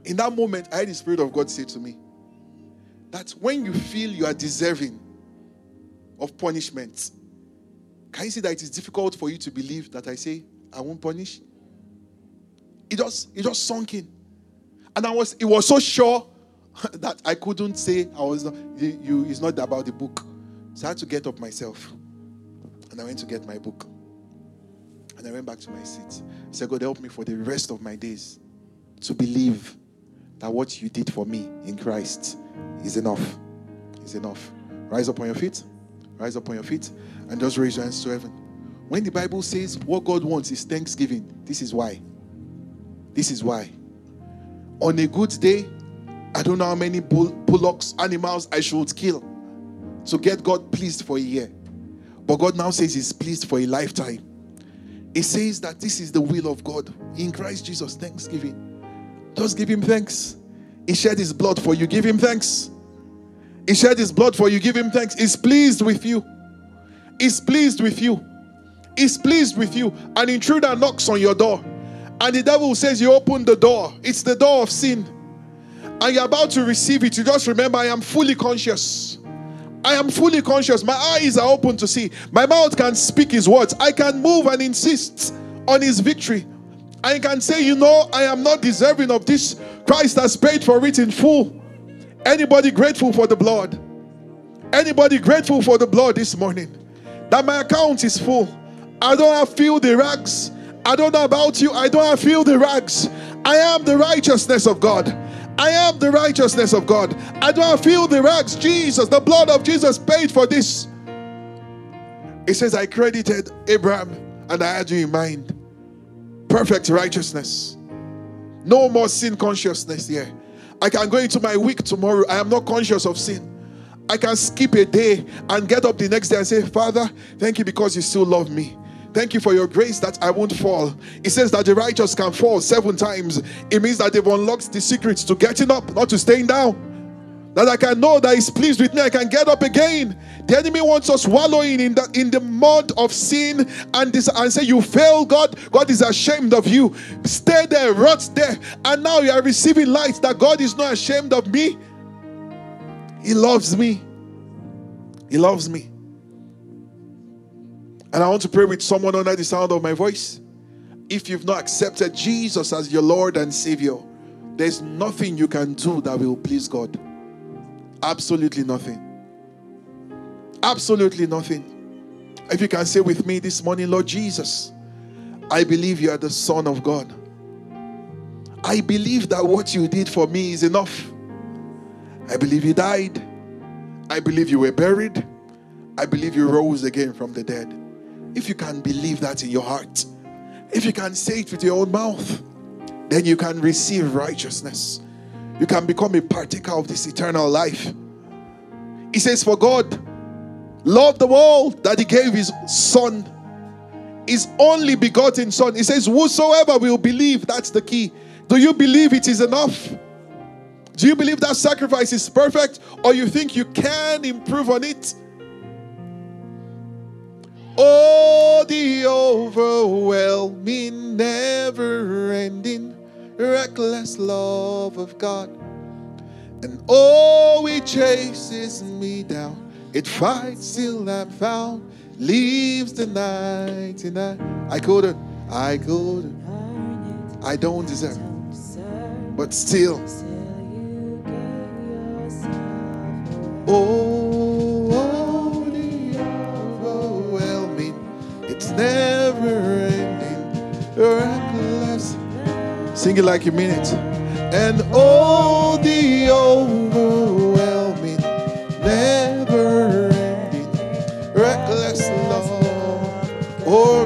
In that moment, I had the Spirit of God say to me that when you feel you are deserving of punishment, can you see that it is difficult for you to believe that I say, I won't punish? It just, it just sunk in. And I was, it was so sure that I couldn't say I was not, you, it's not about the book. So I had to get up myself. And I went to get my book. And I went back to my seat. I said, God, help me for the rest of my days to believe that what you did for me in Christ is enough. Is enough. Rise up on your feet. Rise up on your feet and just raise your hands to heaven. When the Bible says what God wants is thanksgiving, this is why. This is why. On a good day, I don't know how many bull- bullocks, animals I should kill to get God pleased for a year. But God now says He's pleased for a lifetime. It says that this is the will of God in Christ Jesus. Thanksgiving. Just give him thanks. He shed his blood for you. Give him thanks. He shed his blood for you. Give him thanks. He's pleased with you. He's pleased with you. He's pleased with you. An intruder knocks on your door. And the devil says, You open the door. It's the door of sin. And you're about to receive it. You just remember, I am fully conscious. I am fully conscious. My eyes are open to see. My mouth can speak his words. I can move and insist on his victory. I can say, you know, I am not deserving of this. Christ has paid for it in full. Anybody grateful for the blood? Anybody grateful for the blood this morning? That my account is full. I don't have feel the rags. I don't know about you. I don't have feel the rags. I am the righteousness of God. I am the righteousness of God. I don't feel the rags. Jesus, the blood of Jesus paid for this. It says, I credited Abraham and I had you in mind. Perfect righteousness. No more sin consciousness here. I can go into my week tomorrow. I am not conscious of sin. I can skip a day and get up the next day and say, Father, thank you because you still love me. Thank you for your grace that I won't fall. It says that the righteous can fall seven times. It means that they've unlocked the secrets to getting up, not to staying down. That I can know that He's pleased with me. I can get up again. The enemy wants us wallowing in the in the mud of sin and this and say, You fail, God. God is ashamed of you. Stay there, rot there. And now you are receiving light that God is not ashamed of me. He loves me. He loves me. And I want to pray with someone under the sound of my voice. If you've not accepted Jesus as your Lord and Savior, there's nothing you can do that will please God. Absolutely nothing. Absolutely nothing. If you can say with me this morning, Lord Jesus, I believe you are the Son of God. I believe that what you did for me is enough. I believe you died. I believe you were buried. I believe you rose again from the dead. If you can believe that in your heart, if you can say it with your own mouth, then you can receive righteousness. You can become a partaker of this eternal life. He says, For God loved the world that he gave his son, his only begotten son. He says, Whosoever will believe, that's the key. Do you believe it is enough? Do you believe that sacrifice is perfect or you think you can improve on it? Oh, the overwhelming, never ending, reckless love of God. And oh, it chases me down. It fights till I'm found, leaves the 99. I couldn't, I couldn't, I don't deserve, it. but still. Oh, never ending, reckless. Sing it like you mean it. And oh, the overwhelming, never ending, reckless love, oh,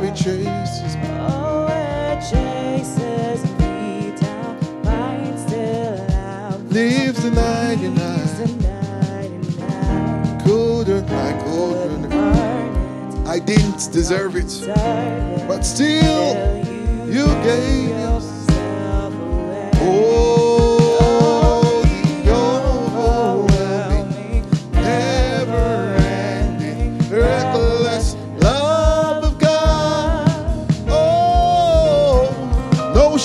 didn't deserve it, but still, till you gave yourself away. Oh, the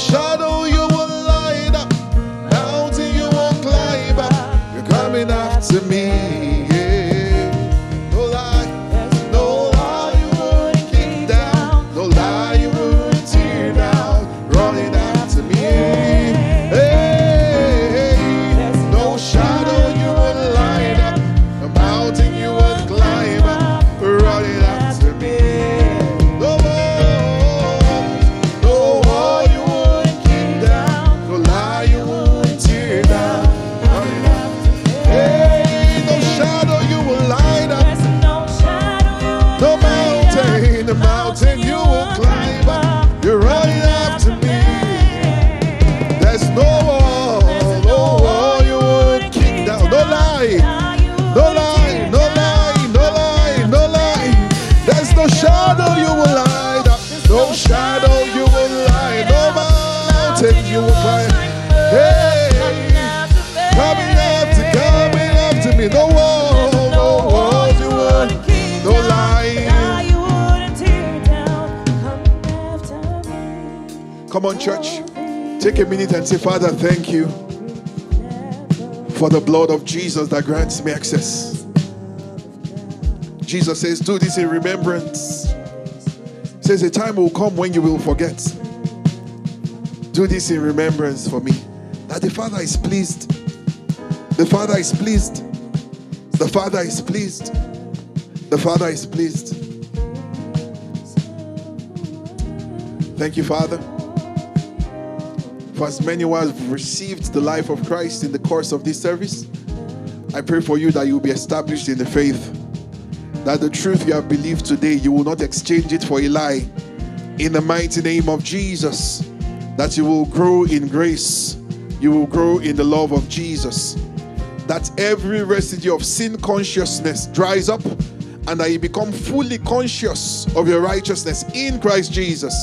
Jesus that grants me access. Jesus says, Do this in remembrance. Says, A time will come when you will forget. Do this in remembrance for me. That the Father is pleased. The Father is pleased. The Father is pleased. The Father is pleased. Thank you, Father. For as many who have received the life of Christ in the course of this service, I pray for you that you will be established in the faith. That the truth you have believed today, you will not exchange it for a lie. In the mighty name of Jesus, that you will grow in grace, you will grow in the love of Jesus. That every residue of sin consciousness dries up and that you become fully conscious of your righteousness in Christ Jesus.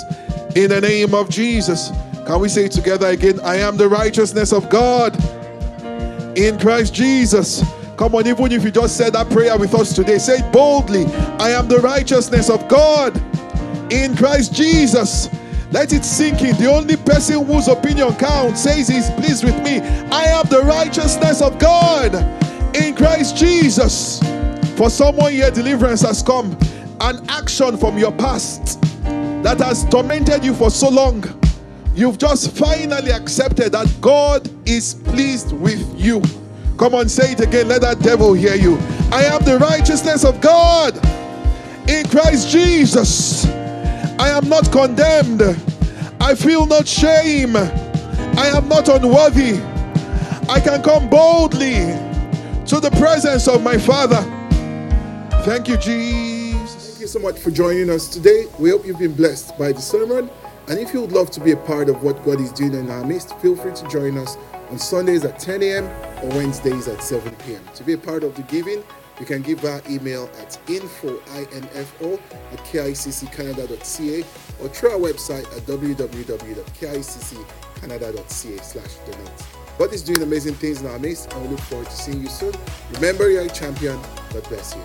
In the name of Jesus. Can we say together again? I am the righteousness of God in Christ Jesus. Come on, even if you just said that prayer with us today, say boldly. I am the righteousness of God in Christ Jesus. Let it sink in. The only person whose opinion counts says he's pleased with me. I am the righteousness of God in Christ Jesus. For someone here, deliverance has come. An action from your past that has tormented you for so long. You've just finally accepted that God is pleased with you. Come on, say it again. Let that devil hear you. I am the righteousness of God in Christ Jesus. I am not condemned. I feel not shame. I am not unworthy. I can come boldly to the presence of my Father. Thank you, Jesus. Thank you so much for joining us today. We hope you've been blessed by the sermon. And if you would love to be a part of what God is doing in our midst, feel free to join us on Sundays at 10 a.m. or Wednesdays at 7 p.m. To be a part of the giving, You can give our email at info, I-N-F-O, at kicccanada.ca or through our website at www.kicccanada.ca slash donate. God is doing amazing things in our midst and we look forward to seeing you soon. Remember, you're a champion. God bless you.